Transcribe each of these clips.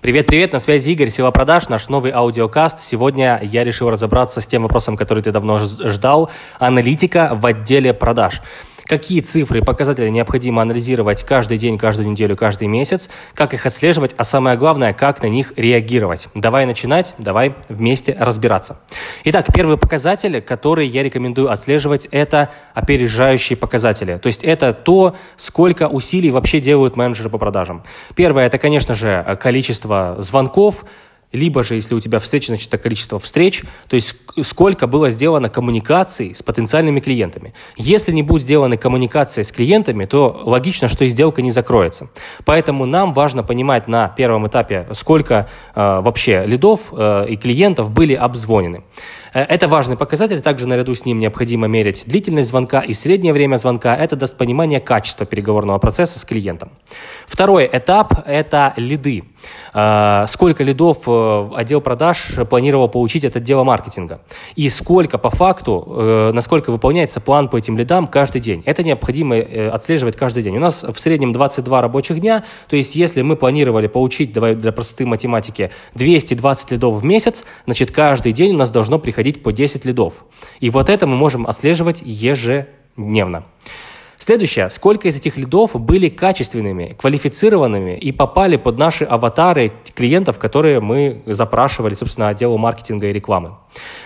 Привет-привет, на связи Игорь, Сила продаж, наш новый аудиокаст. Сегодня я решил разобраться с тем вопросом, который ты давно ждал. Аналитика в отделе продаж какие цифры и показатели необходимо анализировать каждый день, каждую неделю, каждый месяц, как их отслеживать, а самое главное, как на них реагировать. Давай начинать, давай вместе разбираться. Итак, первый показатель, который я рекомендую отслеживать, это опережающие показатели. То есть это то, сколько усилий вообще делают менеджеры по продажам. Первое, это, конечно же, количество звонков, либо же, если у тебя встреча, значит, это количество встреч, то есть сколько было сделано коммуникаций с потенциальными клиентами. Если не будет сделаны коммуникации с клиентами, то логично, что и сделка не закроется. Поэтому нам важно понимать на первом этапе, сколько э, вообще лидов э, и клиентов были обзвонены. Э, это важный показатель. Также наряду с ним необходимо мерить длительность звонка и среднее время звонка. Это даст понимание качества переговорного процесса с клиентом. Второй этап – это лиды. Э, сколько лидов э, отдел продаж планировал получить от отдела маркетинга? И сколько по факту, насколько выполняется план по этим лидам каждый день? Это необходимо отслеживать каждый день. У нас в среднем 22 рабочих дня, то есть если мы планировали получить, давай для простоты математики, 220 лидов в месяц, значит каждый день у нас должно приходить приходить по 10 лидов. И вот это мы можем отслеживать ежедневно. Следующее. Сколько из этих лидов были качественными, квалифицированными и попали под наши аватары клиентов, которые мы запрашивали, собственно, отделу маркетинга и рекламы.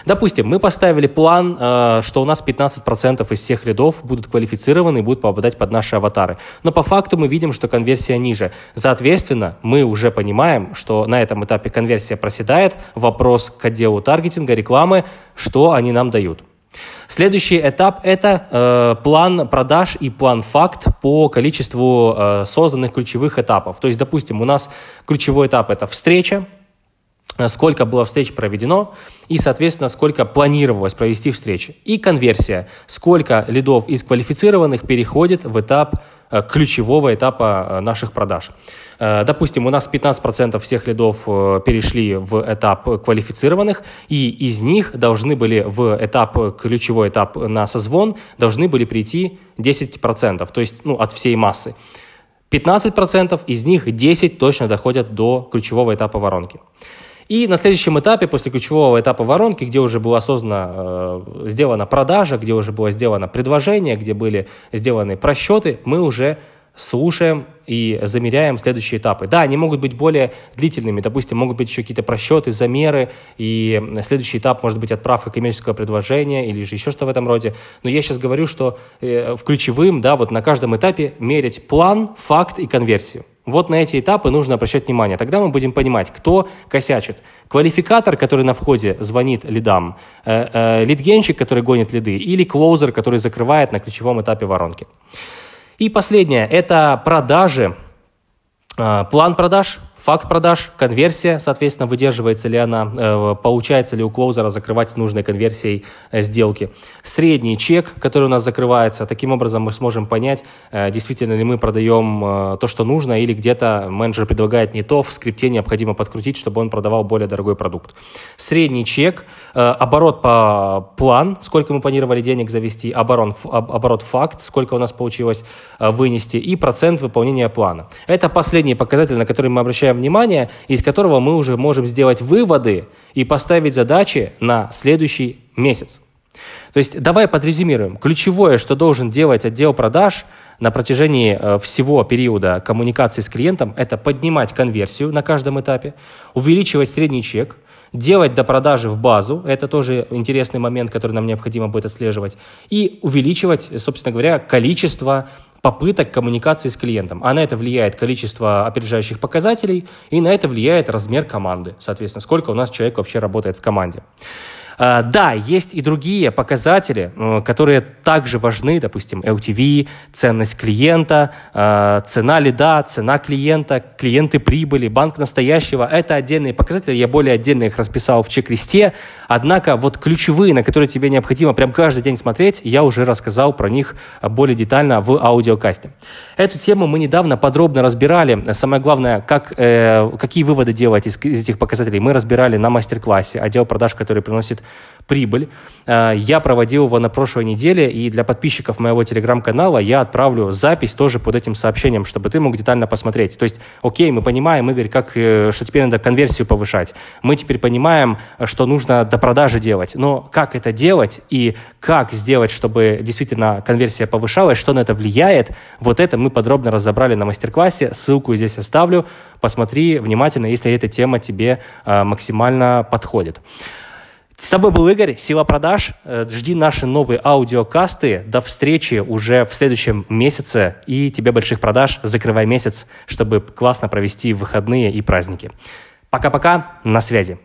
Допустим, мы поставили план, э, что у нас 15% из всех лидов будут квалифицированы и будут попадать под наши аватары. Но по факту мы видим, что конверсия ниже. Соответственно, мы уже понимаем, что на этом этапе конверсия проседает. Вопрос к отделу таргетинга, рекламы, что они нам дают. Следующий этап – это э, план продаж и план факт по количеству э, созданных ключевых этапов. То есть, допустим, у нас ключевой этап – это встреча, э, сколько было встреч проведено и, соответственно, сколько планировалось провести встречи. И конверсия, сколько лидов из квалифицированных переходит в этап ключевого этапа э, наших продаж. Э, допустим, у нас 15% всех лидов перешли в этап квалифицированных, и из них должны были в этап, ключевой этап на созвон, должны были прийти 10%, то есть ну, от всей массы. 15% из них 10 точно доходят до ключевого этапа воронки. И на следующем этапе, после ключевого этапа воронки, где уже была создана, э, сделана продажа, где уже было сделано предложение, где были сделаны просчеты, мы уже слушаем и замеряем следующие этапы. Да, они могут быть более длительными, допустим, могут быть еще какие-то просчеты, замеры, и следующий этап может быть отправка коммерческого предложения или же еще что в этом роде. Но я сейчас говорю, что э, в ключевым, да, вот на каждом этапе мерить план, факт и конверсию. Вот на эти этапы нужно обращать внимание. Тогда мы будем понимать, кто косячит. Квалификатор, который на входе звонит лидам, э, э, лидгенщик, который гонит лиды, или клоузер, который закрывает на ключевом этапе воронки. И последнее – это продажи, э, план продаж – Факт продаж, конверсия, соответственно, выдерживается ли она, э, получается ли у клоузера закрывать с нужной конверсией э, сделки. Средний чек, который у нас закрывается, таким образом мы сможем понять, э, действительно ли мы продаем то, что нужно, или где-то менеджер предлагает не то, в скрипте необходимо подкрутить, чтобы он продавал более дорогой продукт. Средний чек, оборот по план, сколько мы планировали денег завести, оборот, оборот факт, сколько у нас получилось вынести, и процент выполнения плана. Это последний показатель, на который мы обращаем внимание, из которого мы уже можем сделать выводы и поставить задачи на следующий месяц. То есть давай подрезюмируем. Ключевое, что должен делать отдел продаж на протяжении э, всего периода коммуникации с клиентом, это поднимать конверсию на каждом этапе, увеличивать средний чек, делать до продажи в базу, это тоже интересный момент, который нам необходимо будет отслеживать, и увеличивать, собственно говоря, количество попыток коммуникации с клиентом. А на это влияет количество опережающих показателей, и на это влияет размер команды, соответственно, сколько у нас человек вообще работает в команде. А, да, есть и другие показатели, э, которые также важны, допустим, LTV, ценность клиента, а, цена лида, цена клиента, клиенты прибыли, банк настоящего. Это отдельные показатели, я более отдельно их расписал в чек-листе. Однако вот ключевые, на которые тебе необходимо прям каждый день смотреть, я уже рассказал про них более детально в аудиокасте. Эту тему мы недавно подробно разбирали. Самое главное, как, э, какие выводы делать из, из этих показателей, мы разбирали на мастер-классе отдел продаж, который приносит прибыль. Э, я проводил его на прошлой неделе, и для подписчиков моего телеграм-канала я отправлю запись тоже под этим сообщением, чтобы ты мог детально посмотреть. То есть, окей, мы понимаем, Игорь, как, э, что теперь надо конверсию повышать. Мы теперь понимаем, что нужно до продажи делать. Но как это делать и как сделать, чтобы действительно конверсия повышалась, что на это влияет, вот это мы подробно разобрали на мастер-классе. Ссылку здесь оставлю. Посмотри внимательно, если эта тема тебе э, максимально подходит. С тобой был Игорь, Сила продаж. Э, жди наши новые аудиокасты. До встречи уже в следующем месяце. И тебе больших продаж. Закрывай месяц, чтобы классно провести выходные и праздники. Пока-пока, на связи.